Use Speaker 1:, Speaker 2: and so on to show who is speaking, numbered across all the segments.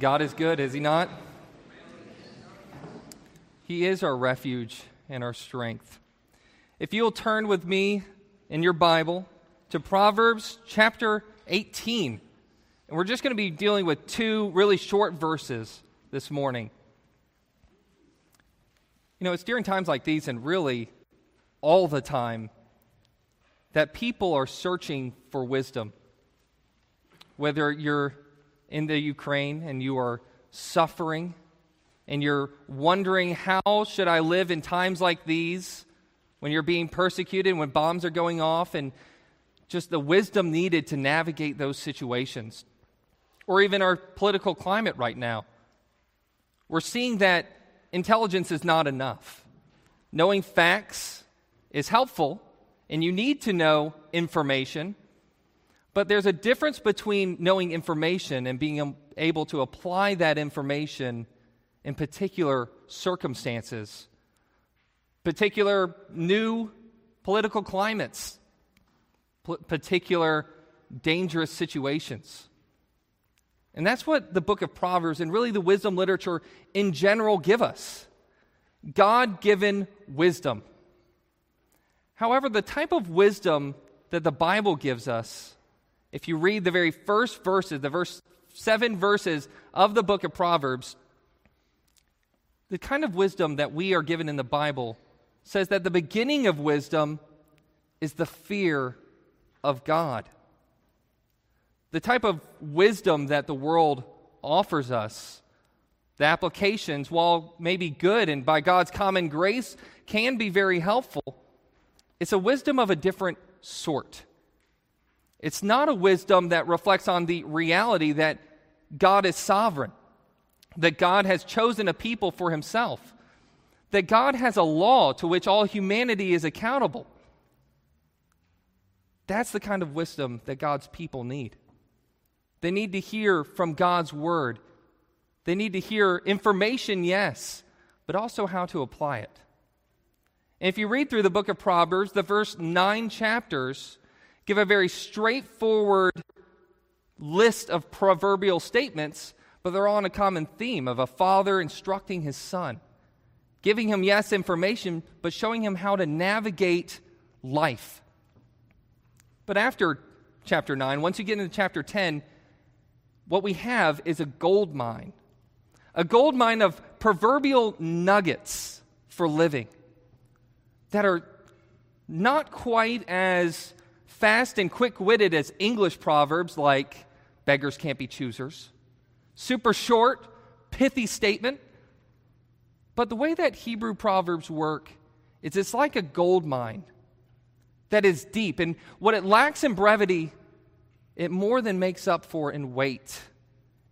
Speaker 1: God is good, is He not? He is our refuge and our strength. If you'll turn with me in your Bible to Proverbs chapter 18, and we're just going to be dealing with two really short verses this morning. You know, it's during times like these, and really all the time, that people are searching for wisdom. Whether you're in the Ukraine and you are suffering and you're wondering how should I live in times like these when you're being persecuted, when bombs are going off, and just the wisdom needed to navigate those situations. Or even our political climate right now. We're seeing that intelligence is not enough. Knowing facts is helpful, and you need to know information, but there's a difference between knowing information and being able to apply that information in particular circumstances, particular new political climates, particular dangerous situations. And that's what the book of Proverbs and really the wisdom literature in general give us God given wisdom. However, the type of wisdom that the Bible gives us if you read the very first verses, the verse seven verses of the book of Proverbs, the kind of wisdom that we are given in the Bible says that the beginning of wisdom is the fear of God. The type of wisdom that the world offers us, the applications, while maybe good and by God's common grace, can be very helpful. It's a wisdom of a different sort. It's not a wisdom that reflects on the reality that God is sovereign, that God has chosen a people for himself, that God has a law to which all humanity is accountable. That's the kind of wisdom that God's people need. They need to hear from God's word. They need to hear information, yes, but also how to apply it. And if you read through the book of Proverbs, the first nine chapters, give a very straightforward list of proverbial statements, but they're all on a common theme of a father instructing his son, giving him, yes, information, but showing him how to navigate life. But after chapter 9, once you get into chapter 10, what we have is a gold mine. A gold mine of proverbial nuggets for living that are not quite as fast and quick witted as English proverbs like beggars can't be choosers. Super short, pithy statement. But the way that Hebrew proverbs work is it's like a gold mine that is deep. And what it lacks in brevity, it more than makes up for in weight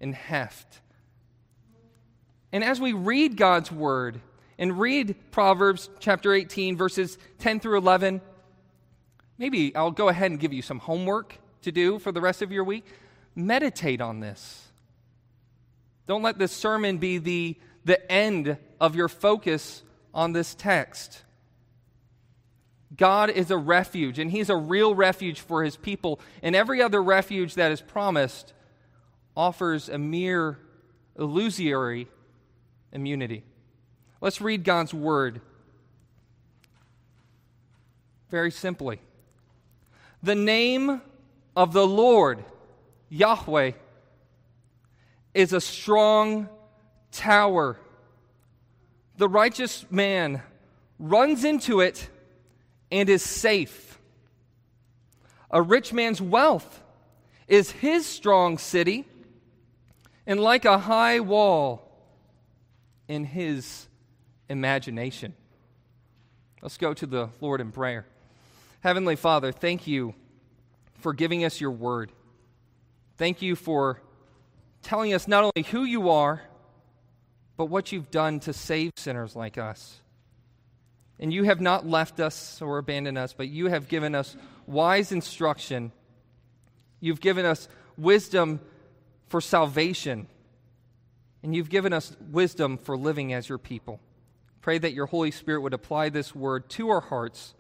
Speaker 1: and heft. And as we read God's word and read Proverbs chapter 18, verses 10 through 11, maybe I'll go ahead and give you some homework to do for the rest of your week. Meditate on this. Don't let this sermon be the, the end of your focus on this text. God is a refuge, and He's a real refuge for His people. And every other refuge that is promised offers a mere illusory immunity. Let's read God's word very simply. The name of the Lord, Yahweh, is a strong tower. The righteous man runs into it and is safe. A rich man's wealth is his strong city, and like a high wall in his imagination. Let's go to the Lord in prayer. Heavenly Father, thank you for giving us your word. Thank you for telling us not only who you are, but what you've done to save sinners like us. And you have not left us or abandoned us, but you have given us wise instruction. You've given us wisdom for salvation. And you've given us wisdom for living as your people. Pray that your Holy Spirit would apply this word to our hearts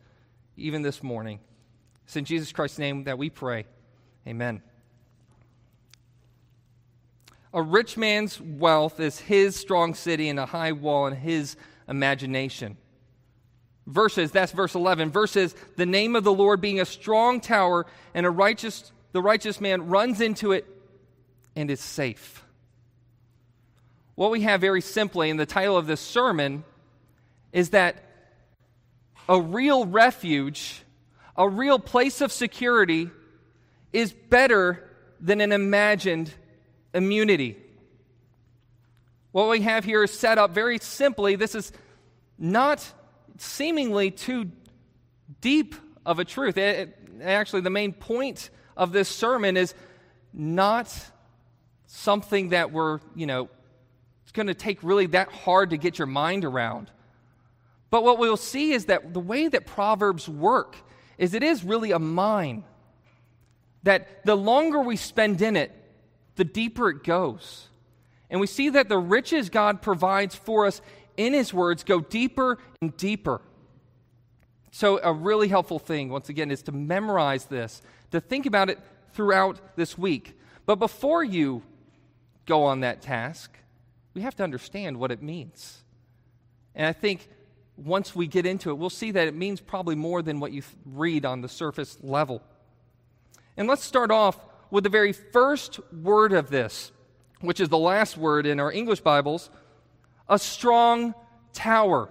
Speaker 1: even this morning. It's in Jesus Christ's name that we pray. Amen. A rich man's wealth is his strong city and a high wall in his imagination. Verses, that's verse 11. Verses, the name of the Lord being a strong tower, and a righteous, the righteous man runs into it and is safe. What we have very simply in the title of this sermon is that a real refuge, a real place of security, is better than an imagined immunity. What we have here is set up very simply. This is not seemingly too deep of a truth. It, it, actually, the main point of this sermon is not something that we're, you know, it's going to take really that hard to get your mind around. But what we'll see is that the way that Proverbs work is it is really a mine. That the longer we spend in it, the deeper it goes. And we see that the riches God provides for us in His words go deeper and deeper. So, a really helpful thing, once again, is to memorize this, to think about it throughout this week. But before you go on that task, we have to understand what it means. And I think once we get into it, we'll see that it means probably more than what you read on the surface level. And let's start off with the very first word of this, which is the last word in our English Bibles a strong tower.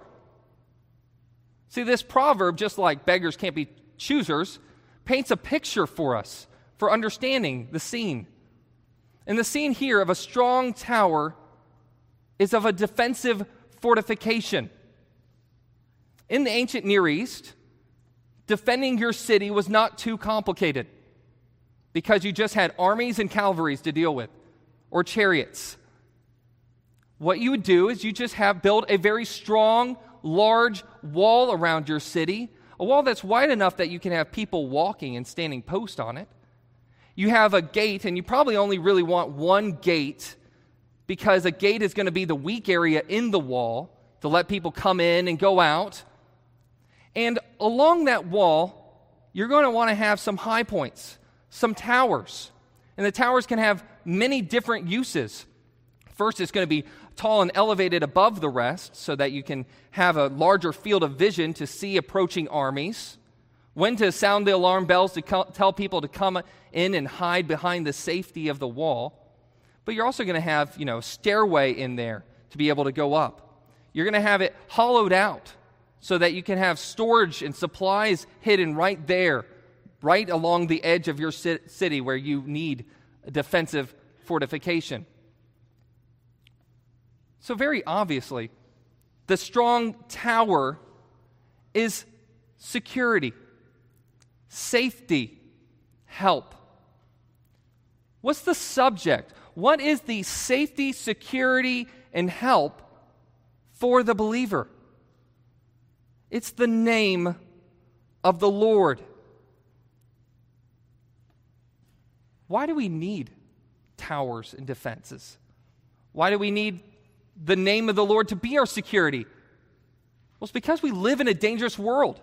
Speaker 1: See, this proverb, just like beggars can't be choosers, paints a picture for us for understanding the scene. And the scene here of a strong tower is of a defensive fortification. In the ancient Near East, defending your city was not too complicated because you just had armies and cavalries to deal with or chariots. What you would do is you just have build a very strong, large wall around your city, a wall that's wide enough that you can have people walking and standing post on it. You have a gate, and you probably only really want one gate because a gate is going to be the weak area in the wall to let people come in and go out. And along that wall, you're going to want to have some high points, some towers. And the towers can have many different uses. First, it's going to be tall and elevated above the rest so that you can have a larger field of vision to see approaching armies. When to sound the alarm bells to co- tell people to come in and hide behind the safety of the wall. But you're also going to have, you know, stairway in there to be able to go up. You're going to have it hollowed out so that you can have storage and supplies hidden right there, right along the edge of your city where you need defensive fortification. So, very obviously, the strong tower is security, safety, help. What's the subject? What is the safety, security, and help for the believer? It's the name of the Lord. Why do we need towers and defenses? Why do we need the name of the Lord to be our security? Well, it's because we live in a dangerous world.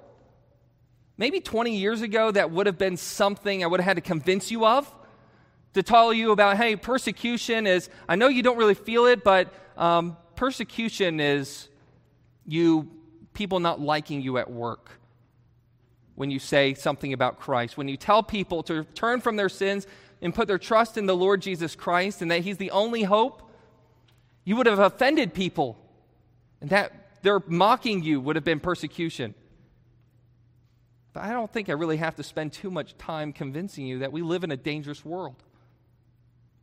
Speaker 1: Maybe 20 years ago, that would have been something I would have had to convince you of to tell you about, hey, persecution is, I know you don't really feel it, but um, persecution is you, people not liking you at work when you say something about Christ. When you tell people to turn from their sins and put their trust in the Lord Jesus Christ and that He's the only hope, you would have offended people. And that their mocking you would have been persecution. But I don't think I really have to spend too much time convincing you that we live in a dangerous world.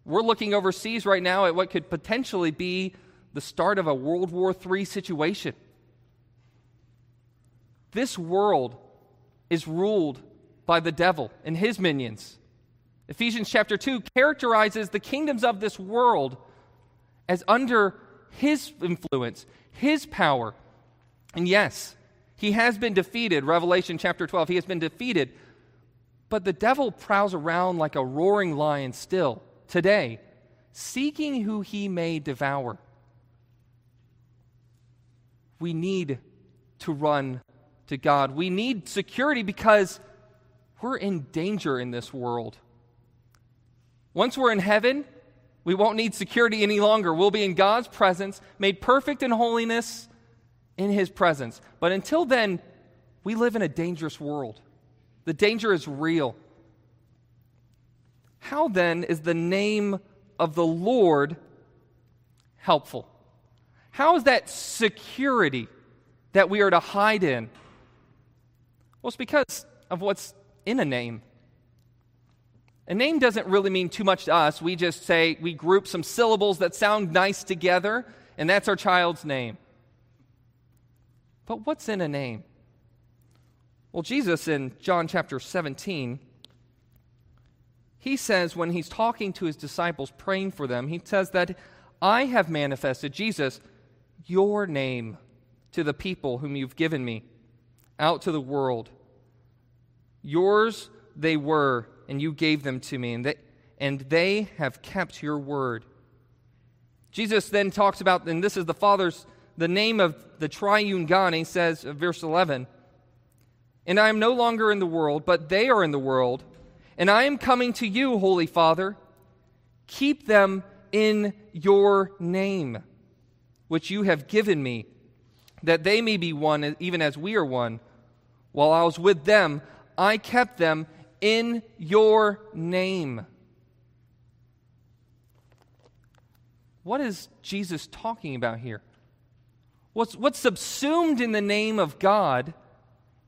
Speaker 1: We're looking overseas right now at what could potentially be the start of a World War III situation. This world is ruled by the devil and his minions. Ephesians chapter 2 characterizes the kingdoms of this world as under his influence, his power. And yes, he has been defeated. Revelation chapter 12, he has been defeated. But the devil prowls around like a roaring lion still today, seeking who he may devour. We need to run to God. We need security because we're in danger in this world. Once we're in heaven, We won't need security any longer. We'll be in God's presence, made perfect in holiness in His presence. But until then, we live in a dangerous world. The danger is real. How then is the name of the Lord helpful? How is that security that we are to hide in? Well, it's because of what's in a name. A name doesn't really mean too much to us. We just say, we group some syllables that sound nice together, and that's our child's name. But what's in a name? Well, Jesus in John chapter 17, he says when he's talking to his disciples, praying for them, he says that I have manifested, Jesus, your name to the people whom you've given me, out to the world. Yours they were and you gave them to me, and they, and they have kept your word. Jesus then talks about, and this is the Father's, the name of the triune God, he says, uh, verse 11, And I am no longer in the world, but they are in the world, and I am coming to you, Holy Father. Keep them in your name, which you have given me, that they may be one, even as we are one. While I was with them, I kept them in your name. What is Jesus talking about here? What's, what's subsumed in the name of God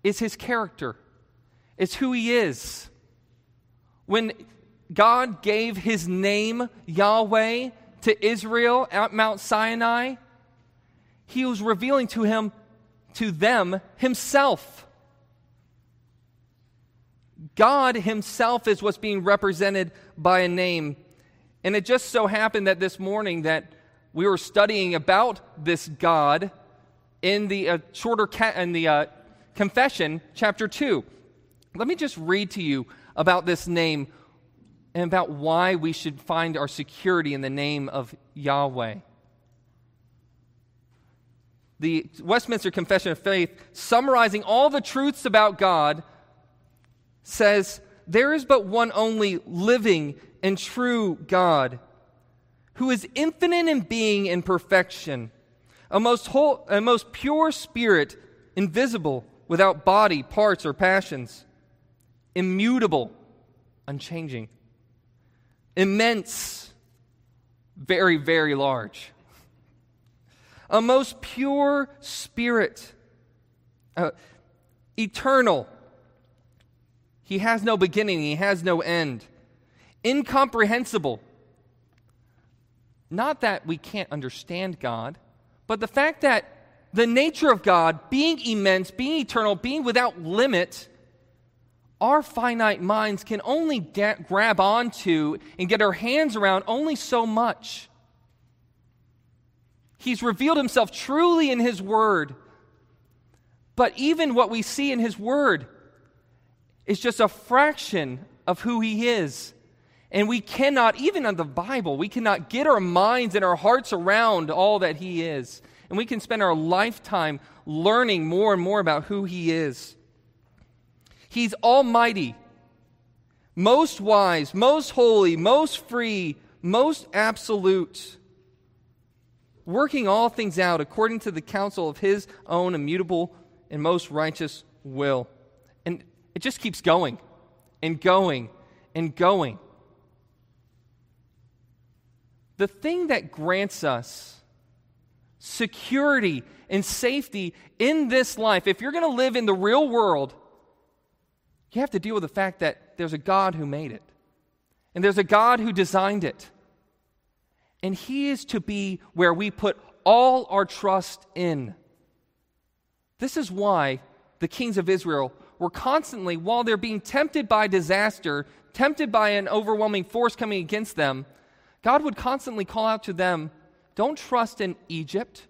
Speaker 1: is his character, it's who he is. When God gave his name, Yahweh, to Israel at Mount Sinai, he was revealing to him to them himself. God Himself is what's being represented by a name. And it just so happened that this morning that we were studying about this God in the uh, shorter ca- in the uh, confession, chapter two. Let me just read to you about this name and about why we should find our security in the name of Yahweh. The Westminster Confession of Faith, summarizing all the truths about God says, There is but one only living and true God, who is infinite in being and perfection, a most, whole, a most pure spirit, invisible, without body, parts, or passions, immutable, unchanging, immense, very, very large, a most pure spirit, uh, eternal he has no beginning, he has no end. Incomprehensible. Not that we can't understand God, but the fact that the nature of God, being immense, being eternal, being without limit, our finite minds can only get, grab onto and get our hands around only so much. He's revealed himself truly in his word. But even what we see in his word is just a fraction of who he is. And we cannot, even in the Bible, we cannot get our minds and our hearts around all that he is. And we can spend our lifetime learning more and more about who he is. He's almighty, most wise, most holy, most free, most absolute, working all things out according to the counsel of his own immutable and most righteous will. It just keeps going and going and going. The thing that grants us security and safety in this life, if you're going to live in the real world, you have to deal with the fact that there's a God who made it, and there's a God who designed it. And He is to be where we put all our trust in. This is why the kings of Israel were constantly, while they're being tempted by disaster, tempted by an overwhelming force coming against them, God would constantly call out to them, Don't trust in Egypt.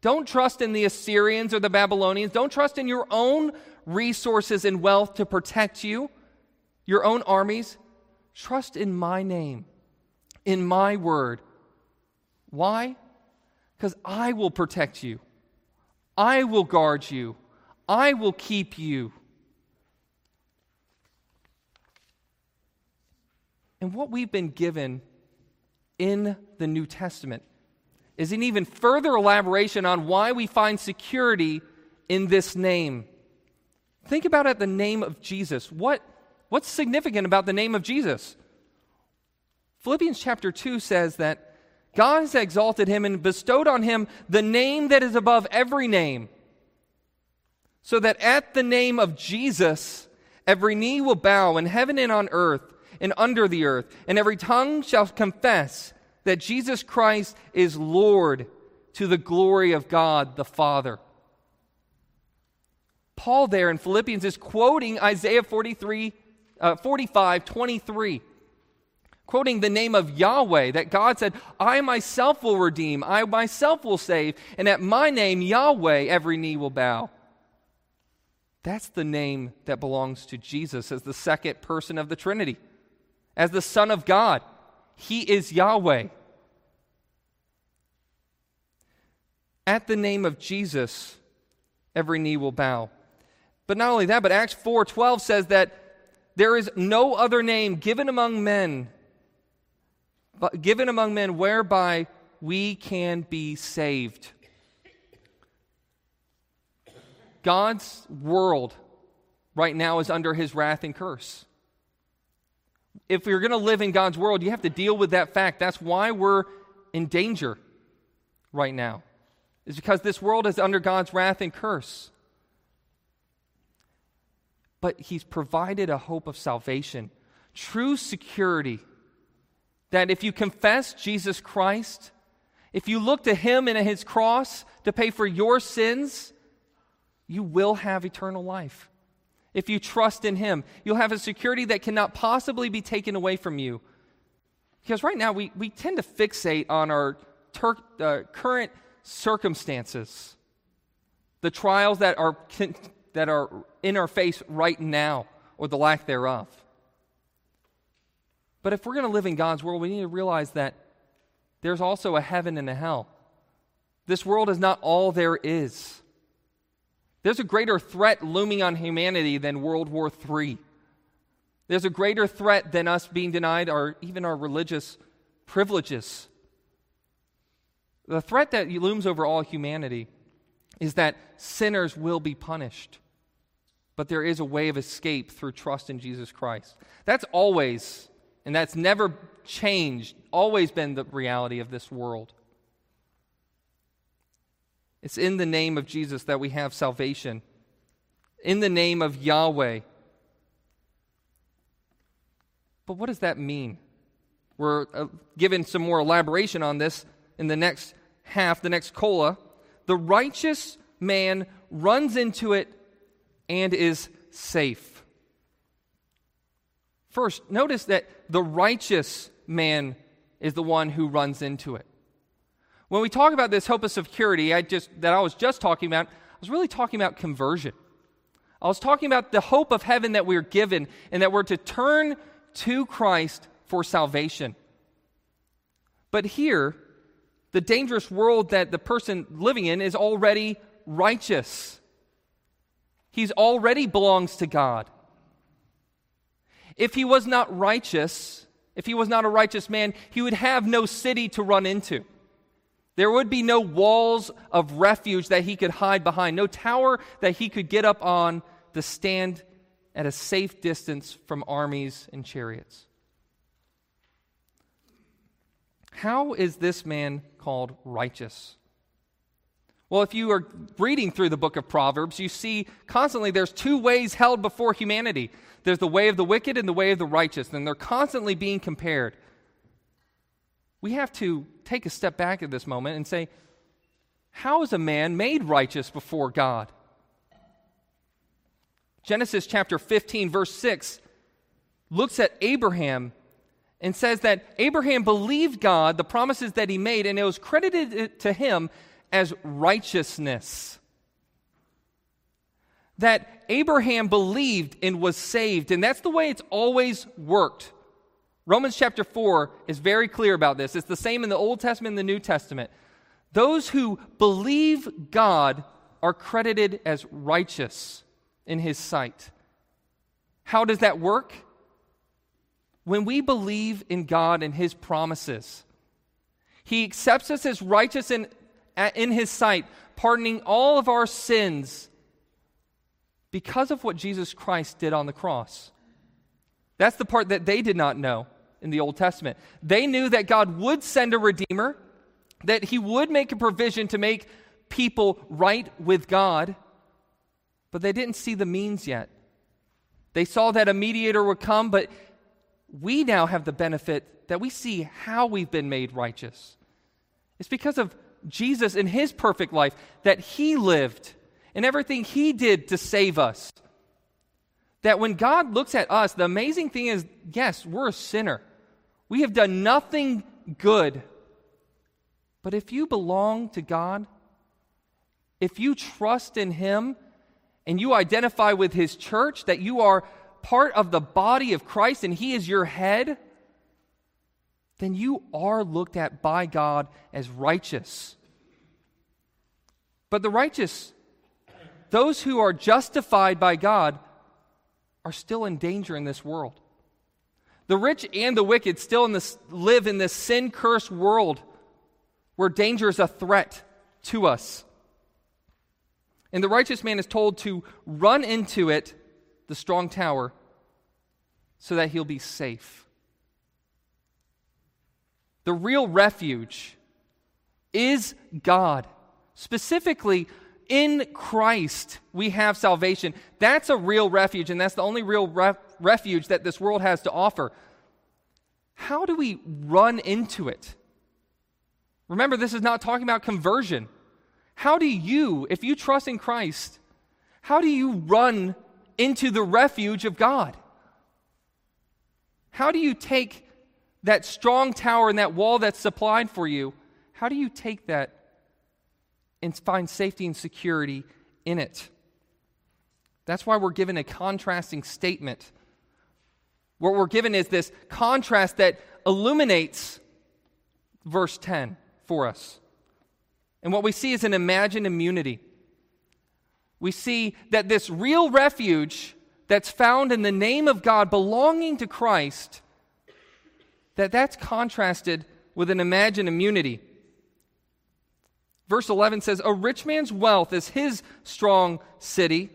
Speaker 1: Don't trust in the Assyrians or the Babylonians. Don't trust in your own resources and wealth to protect you, your own armies. Trust in my name, in my word. Why? Because I will protect you, I will guard you, I will keep you. And what we've been given in the New Testament is an even further elaboration on why we find security in this name. Think about it the name of Jesus. What, what's significant about the name of Jesus? Philippians chapter 2 says that God has exalted him and bestowed on him the name that is above every name, so that at the name of Jesus, every knee will bow in heaven and on earth and under the earth, and every tongue shall confess that Jesus Christ is Lord to the glory of God the Father. Paul, there in Philippians, is quoting Isaiah 43, uh, 45 23, quoting the name of Yahweh, that God said, I myself will redeem, I myself will save, and at my name, Yahweh, every knee will bow. That's the name that belongs to Jesus as the second person of the Trinity, as the Son of God. He is Yahweh. At the name of Jesus, every knee will bow. But not only that, but Acts 4:12 says that there is no other name given among men but given among men whereby we can be saved. God's world right now is under his wrath and curse. If you're going to live in God's world, you have to deal with that fact. That's why we're in danger right now. Is because this world is under God's wrath and curse but He's provided a hope of salvation, true security. That if you confess Jesus Christ, if you look to Him and His cross to pay for your sins, you will have eternal life. If you trust in Him, you'll have a security that cannot possibly be taken away from you. Because right now we, we tend to fixate on our uh, current circumstances, the trials that are con- that are in our face right now or the lack thereof. But if we're going to live in God's world, we need to realize that there's also a heaven and a hell. This world is not all there is. There's a greater threat looming on humanity than World War III. There's a greater threat than us being denied our, even our religious privileges. The threat that looms over all humanity is that sinners will be punished but there is a way of escape through trust in Jesus Christ. That's always, and that's never changed, always been the reality of this world. It's in the name of Jesus that we have salvation, in the name of Yahweh. But what does that mean? We're uh, given some more elaboration on this in the next half, the next cola. The righteous man runs into it and is safe. First, notice that the righteous man is the one who runs into it. When we talk about this hope of security, I just that I was just talking about, I was really talking about conversion. I was talking about the hope of heaven that we're given and that we're to turn to Christ for salvation. But here, the dangerous world that the person living in is already righteous. He's already belongs to God. If he was not righteous, if he was not a righteous man, he would have no city to run into. There would be no walls of refuge that he could hide behind, no tower that he could get up on to stand at a safe distance from armies and chariots. How is this man called righteous? Well, if you are reading through the book of Proverbs, you see constantly there's two ways held before humanity there's the way of the wicked and the way of the righteous, and they're constantly being compared. We have to take a step back at this moment and say, how is a man made righteous before God? Genesis chapter 15, verse 6 looks at Abraham and says that Abraham believed God, the promises that he made, and it was credited to him as righteousness. That Abraham believed and was saved, and that's the way it's always worked. Romans chapter 4 is very clear about this. It's the same in the Old Testament and the New Testament. Those who believe God are credited as righteous in his sight. How does that work? When we believe in God and his promises, He accepts us as righteous in, in His sight, pardoning all of our sins because of what Jesus Christ did on the cross. That's the part that they did not know in the Old Testament. They knew that God would send a Redeemer, that He would make a provision to make people right with God, but they didn't see the means yet. They saw that a mediator would come, but we now have the benefit that we see how we've been made righteous. It's because of Jesus in his perfect life that he lived and everything he did to save us. That when God looks at us, the amazing thing is yes, we're a sinner. We have done nothing good. But if you belong to God, if you trust in him, and you identify with his church, that you are part of the body of Christ and he is your head, then you are looked at by God as righteous. But the righteous, those who are justified by God, are still in danger in this world. The rich and the wicked still in this, live in this sin cursed world where danger is a threat to us. And the righteous man is told to run into it, the strong tower, so that he'll be safe. The real refuge is God. Specifically, in Christ, we have salvation. That's a real refuge, and that's the only real ref- refuge that this world has to offer. How do we run into it? Remember, this is not talking about conversion. How do you, if you trust in Christ, how do you run into the refuge of God? How do you take that strong tower and that wall that's supplied for you? How do you take that and find safety and security in it? That's why we're given a contrasting statement. What we're given is this contrast that illuminates verse 10 for us. And what we see is an imagined immunity. We see that this real refuge that's found in the name of God belonging to Christ that that's contrasted with an imagined immunity. Verse 11 says, A rich man's wealth is his strong city,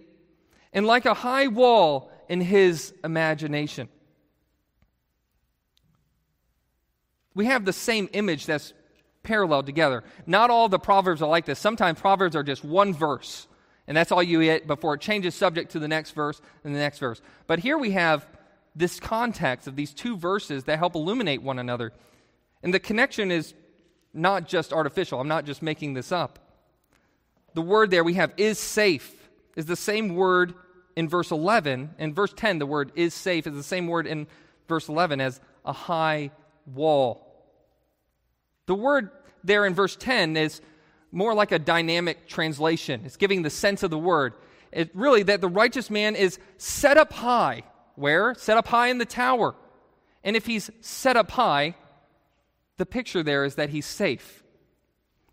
Speaker 1: and like a high wall in his imagination. We have the same image that's paralleled together. Not all the Proverbs are like this. Sometimes Proverbs are just one verse, and that's all you get before it changes subject to the next verse and the next verse. But here we have this context of these two verses that help illuminate one another. And the connection is not just artificial. I'm not just making this up. The word there we have is safe is the same word in verse 11. In verse 10, the word is safe is the same word in verse 11 as a high wall. The word there in verse 10 is more like a dynamic translation. It's giving the sense of the word. It really that the righteous man is set up high. Where? Set up high in the tower. And if he's set up high, the picture there is that he's safe.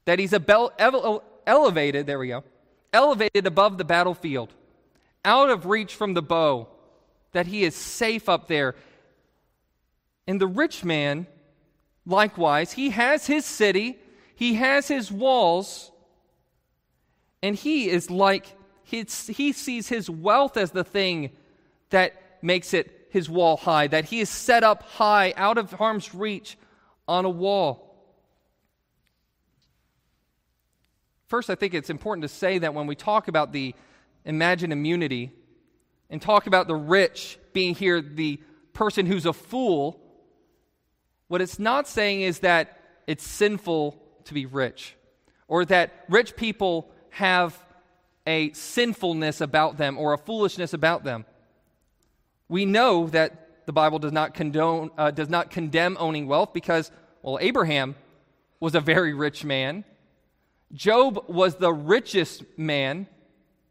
Speaker 1: That he's elevated, there we go, elevated above the battlefield, out of reach from the bow, that he is safe up there. And the rich man Likewise, he has his city, he has his walls, and he is like, he sees his wealth as the thing that makes it his wall high, that he is set up high, out of harm's reach on a wall. First, I think it's important to say that when we talk about the imagined immunity and talk about the rich being here the person who's a fool, what it's not saying is that it's sinful to be rich or that rich people have a sinfulness about them or a foolishness about them. We know that the Bible does not condone, uh, does not condemn owning wealth because, well, Abraham was a very rich man. Job was the richest man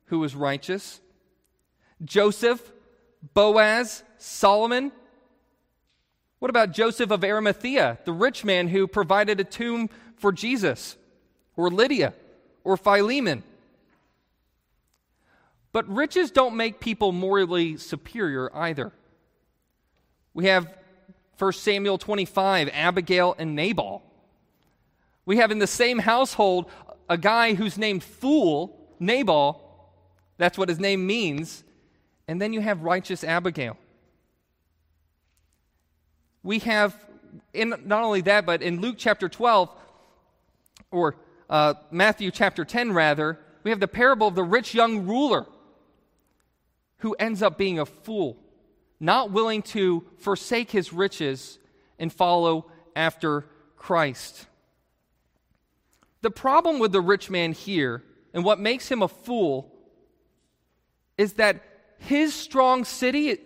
Speaker 1: who was righteous. Joseph, Boaz, Solomon, what about Joseph of Arimathea, the rich man who provided a tomb for Jesus? Or Lydia? Or Philemon? But riches don't make people morally superior either. We have 1 Samuel 25, Abigail and Nabal. We have in the same household a guy who's named Fool, Nabal. That's what his name means. And then you have righteous Abigail. We have, in, not only that, but in Luke chapter 12, or uh, Matthew chapter 10, rather, we have the parable of the rich young ruler who ends up being a fool, not willing to forsake his riches and follow after Christ. The problem with the rich man here, and what makes him a fool, is that his strong city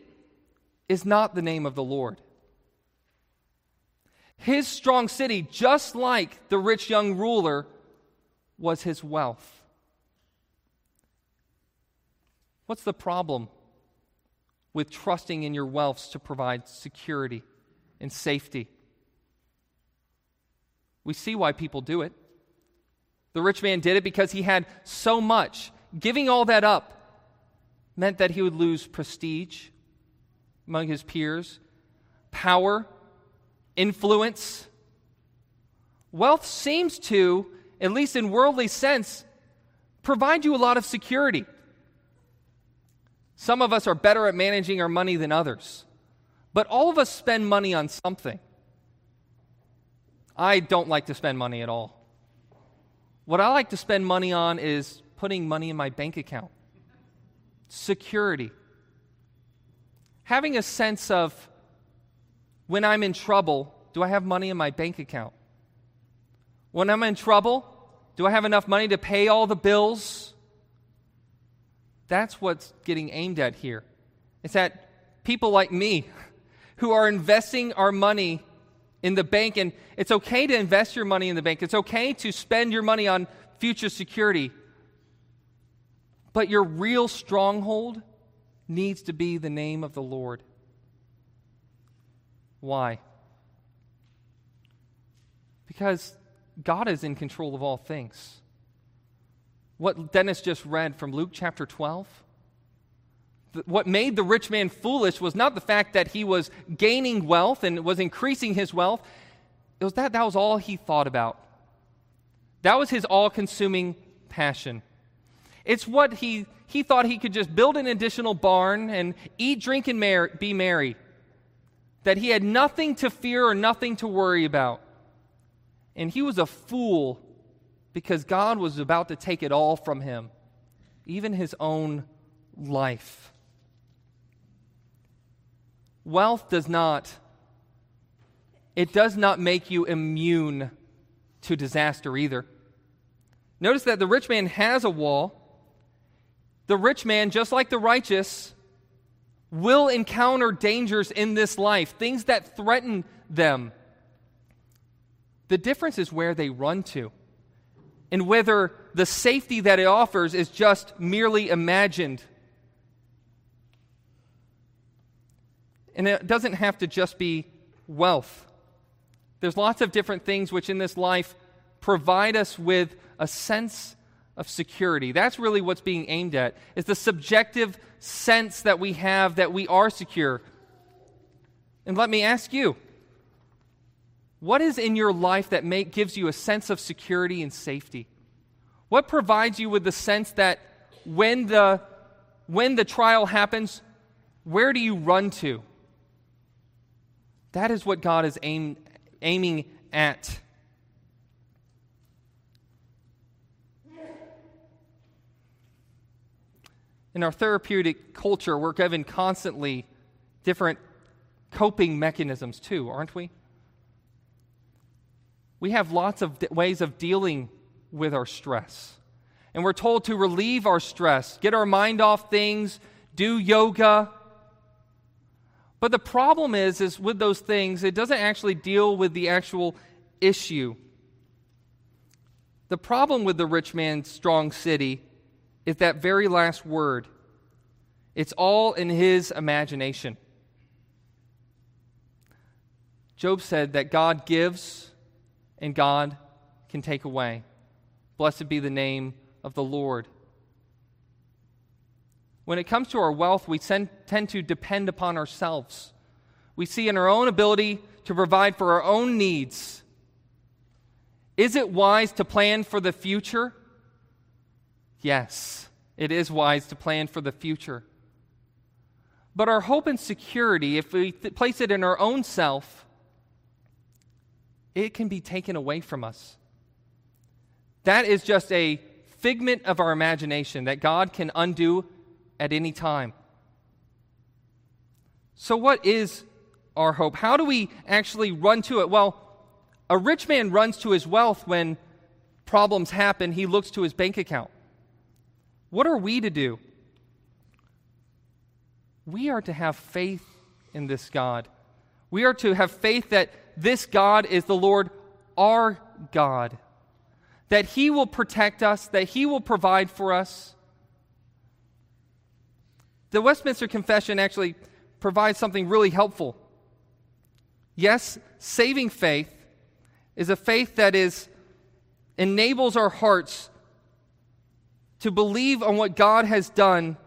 Speaker 1: is not the name of the Lord. His strong city, just like the rich young ruler, was his wealth. What's the problem with trusting in your wealth to provide security and safety? We see why people do it. The rich man did it because he had so much. Giving all that up meant that he would lose prestige among his peers, power, influence. Wealth seems to, at least in worldly sense, provide you a lot of security. Some of us are better at managing our money than others, but all of us spend money on something. I don't like to spend money at all. What I like to spend money on is putting money in my bank account, security, having a sense of when I'm in trouble, do I have money in my bank account? When I'm in trouble, do I have enough money to pay all the bills? That's what's getting aimed at here. It's that people like me who are investing our money in the bank. And it's okay to invest your money in the bank, it's okay to spend your money on future security. But your real stronghold needs to be the name of the Lord. Why? Because God is in control of all things. What Dennis just read from Luke chapter 12 what made the rich man foolish was not the fact that he was gaining wealth and was increasing his wealth. It was that that was all he thought about. That was his all consuming passion. It's what he, he thought he could just build an additional barn and eat, drink, and mar- be merry. That he had nothing to fear or nothing to worry about. And he was a fool because God was about to take it all from him, even his own life. Wealth does not it does not make you immune to disaster either. Notice that the rich man has a wall. The rich man, just like the righteous, will encounter dangers in this life, things that threaten them. The difference is where they run to and whether the safety that it offers is just merely imagined And it doesn't have to just be wealth. There's lots of different things which in this life provide us with a sense of security. That's really what's being aimed at. Is the subjective sense that we have that we are secure. And let me ask you, what is in your life that make, gives you a sense of security and safety? What provides you with the sense that when the, when the trial happens, where do you run to? That is what God is aim, aiming at. In our therapeutic culture, we're given constantly different coping mechanisms, too, aren't we? We have lots of ways of dealing with our stress. And we're told to relieve our stress, get our mind off things, do yoga, but the problem is, is with those things, it doesn't actually deal with the actual issue. The problem with the rich man's strong city is that very last word. It's all in his imagination. Job said that God gives and God can take away. Blessed be the name of the Lord. When it comes to our wealth, we tend to depend upon ourselves. We see in our own ability to provide for our own needs. Is it wise to plan for the future? Yes, it is wise to plan for the future. But our hope and security, if we th- place it in our own self, it can be taken away from us. That is just a figment of our imagination that God can undo at any time. So, what is our hope? How do we actually run to it? Well, a rich man runs to his wealth when problems happen, he looks to his bank account. What are we to do? We are to have faith in this God. We are to have faith that this God is the Lord our God, that He will protect us, that He will provide for us. The Westminster Confession actually provides something really helpful. Yes, saving faith is a faith that is enables our hearts to believe on what God has done,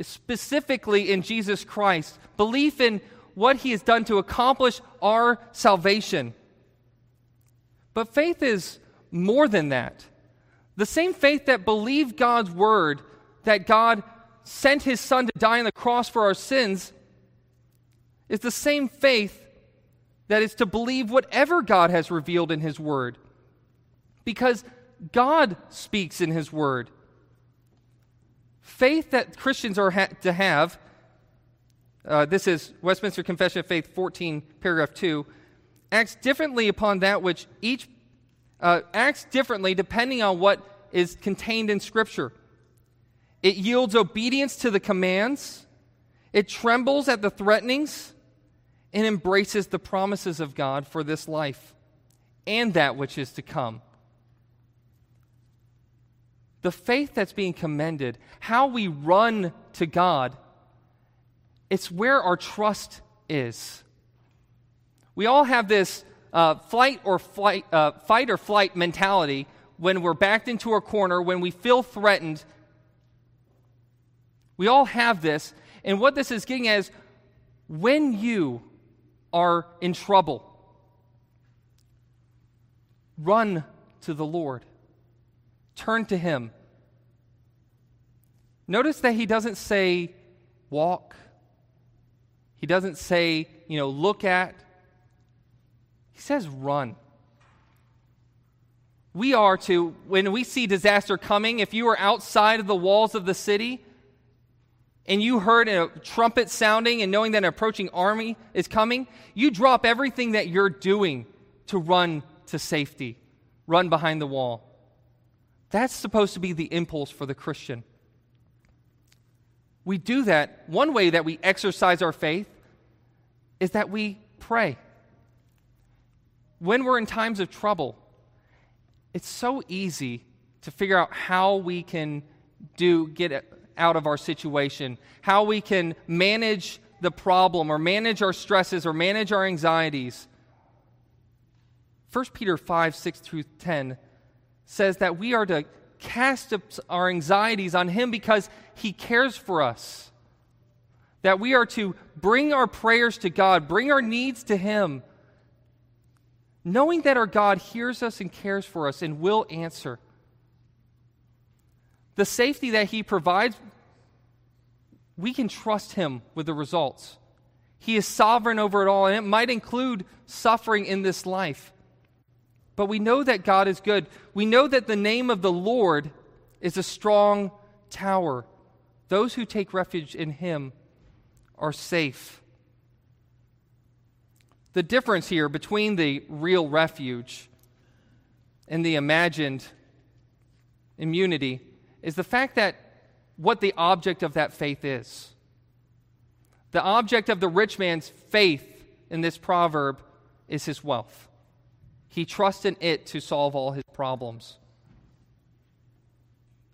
Speaker 1: specifically in Jesus Christ, belief in what he has done to accomplish our salvation. But faith is more than that. The same faith that believed God's word, that God sent his son to die on the cross for our sins, is the same faith that is to believe whatever God has revealed in his word. Because God speaks in his word. Faith that Christians are ha- to have uh, this is Westminster Confession of Faith 14, paragraph 2, acts differently upon that which each uh, acts differently depending on what is contained in Scripture. It yields obedience to the commands, it trembles at the threatenings, and embraces the promises of God for this life and that which is to come. The faith that's being commended, how we run to God, it's where our trust is. We all have this uh, flight or flight, uh, fight or flight mentality when we're backed into a corner, when we feel threatened. We all have this. And what this is getting at is when you are in trouble, run to the Lord, turn to Him. Notice that He doesn't say walk, he doesn't say, you know, look at. He says run. We are to, when we see disaster coming, if you are outside of the walls of the city and you heard a trumpet sounding and knowing that an approaching army is coming, you drop everything that you're doing to run to safety, run behind the wall. That's supposed to be the impulse for the Christian. We do that. One way that we exercise our faith is that we pray. When we're in times of trouble, it's so easy to figure out how we can do get out of our situation, how we can manage the problem or manage our stresses or manage our anxieties. 1 Peter 5, 6 through 10 says that we are to cast our anxieties on Him because He cares for us that we are to bring our prayers to God, bring our needs to Him, knowing that our God hears us and cares for us and will answer. The safety that He provides, we can trust Him with the results. He is sovereign over it all, and it might include suffering in this life. But we know that God is good. We know that the name of the Lord is a strong tower. Those who take refuge in Him are safe. The difference here between the real refuge and the imagined immunity is the fact that what the object of that faith is. The object of the rich man's faith in this proverb is his wealth. He trusts in it to solve all his problems.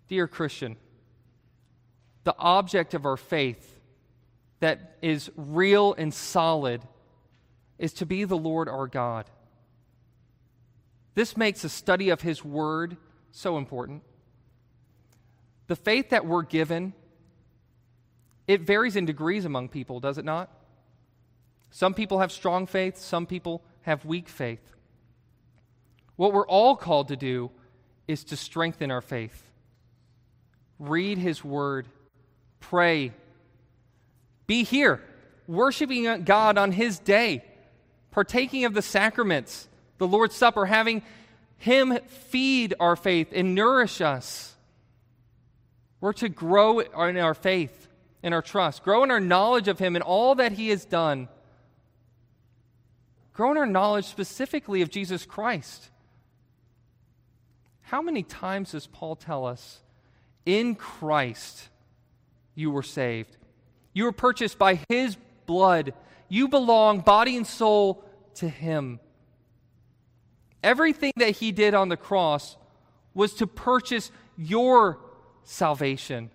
Speaker 1: Dear Christian, the object of our faith that is real and solid is to be the Lord our God. This makes the study of His Word so important. The faith that we're given, it varies in degrees among people, does it not? Some people have strong faith, some people have weak faith. What we're all called to do is to strengthen our faith. Read His Word, pray, be here, worshiping God on His day, partaking of the sacraments, the Lord's Supper, having Him feed our faith and nourish us. We're to grow in our faith, in our trust, grow in our knowledge of Him and all that He has done. Grow in our knowledge specifically of Jesus Christ. How many times does Paul tell us, in Christ you were saved? You were purchased by His blood. You belong, body and soul, to Him. Everything that He did on the cross was to purchase your salvation.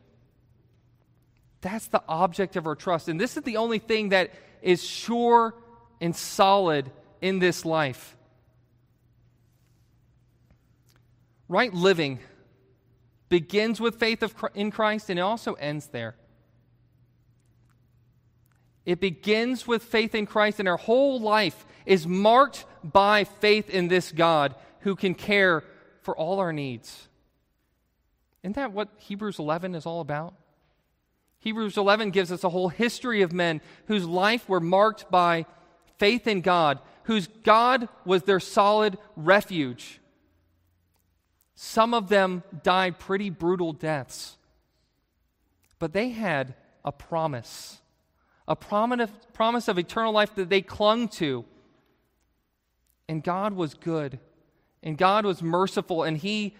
Speaker 1: That's the object of our trust. And this is the only thing that is sure and solid in this life. Right living begins with faith of, in Christ and it also ends there. It begins with faith in Christ, and our whole life is marked by faith in this God who can care for all our needs. Isn't that what Hebrews 11 is all about? Hebrews 11 gives us a whole history of men whose life were marked by faith in God, whose God was their solid refuge. Some of them died pretty brutal deaths, but they had a promise, a promise of eternal life that they clung to. And God was good, and God was merciful, and He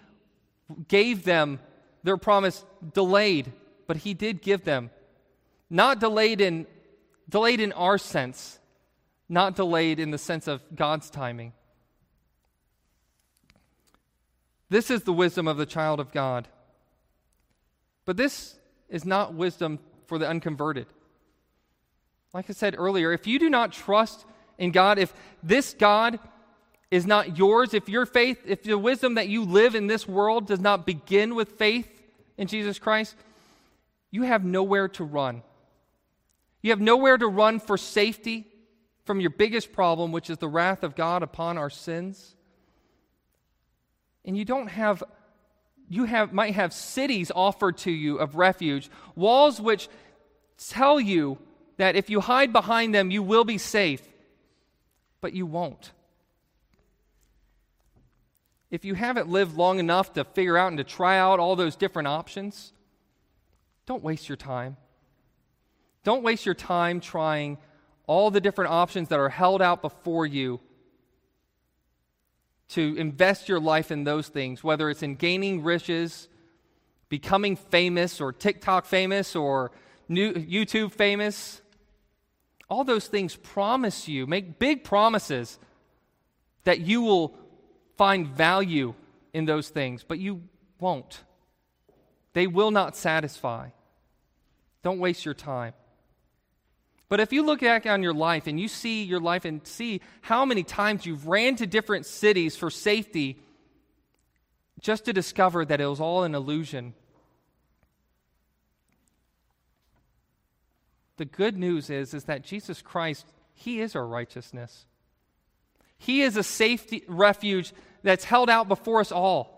Speaker 1: gave them their promise delayed, but he did give them. Not delayed in delayed in our sense, not delayed in the sense of God's timing. This is the wisdom of the child of God. But this is not wisdom for the unconverted. Like I said earlier, if you do not trust in God, if this God is not yours, if your faith, if the wisdom that you live in this world does not begin with faith in Jesus Christ, you have nowhere to run. You have nowhere to run for safety from your biggest problem, which is the wrath of God upon our sins. And you don't have you have might have cities offered to you of refuge, walls which tell you that if you hide behind them you will be safe, but you won't if you haven't lived long enough to figure out and to try out all those different options, don't waste your time. Don't waste your time trying all the different options that are held out before you to invest your life in those things, whether it's in gaining riches, becoming famous, or TikTok famous, or new, YouTube famous. All those things promise you, make big promises that you will find value in those things, but you won't. They will not satisfy. Don't waste your time. But if you look back on your life and you see your life and see how many times you've ran to different cities for safety just to discover that it was all an illusion. The good news is, is that Jesus Christ, He is our righteousness. He is a safety refuge that's held out before us all.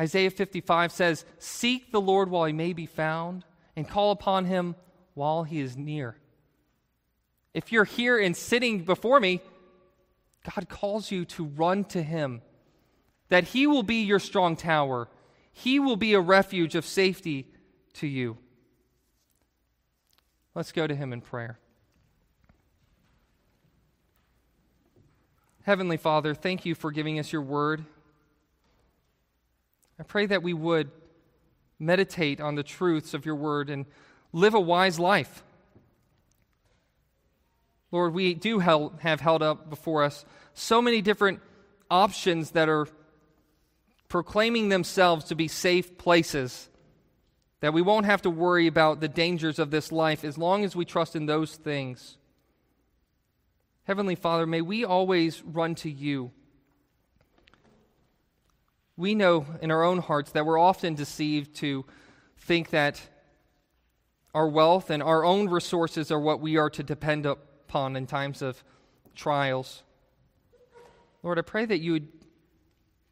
Speaker 1: Isaiah 55 says, Seek the Lord while he may be found, and call upon him while he is near. If you're here and sitting before me, God calls you to run to him, that he will be your strong tower, he will be a refuge of safety to you. Let's go to him in prayer. Heavenly Father, thank you for giving us your word. I pray that we would meditate on the truths of your word and live a wise life. Lord, we do have held up before us so many different options that are proclaiming themselves to be safe places that we won't have to worry about the dangers of this life as long as we trust in those things. Heavenly Father, may we always run to you. We know in our own hearts that we're often deceived to think that our wealth and our own resources are what we are to depend upon in times of trials. Lord, I pray that you would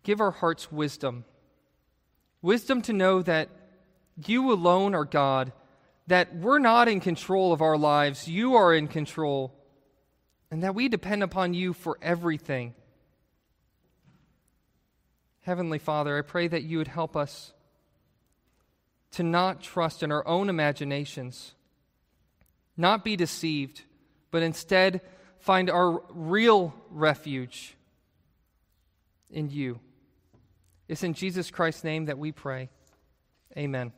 Speaker 1: give our hearts wisdom wisdom to know that you alone are God, that we're not in control of our lives, you are in control, and that we depend upon you for everything. Heavenly Father, I pray that you would help us to not trust in our own imaginations, not be deceived, but instead find our real refuge in you. It's in Jesus Christ's name that we pray. Amen.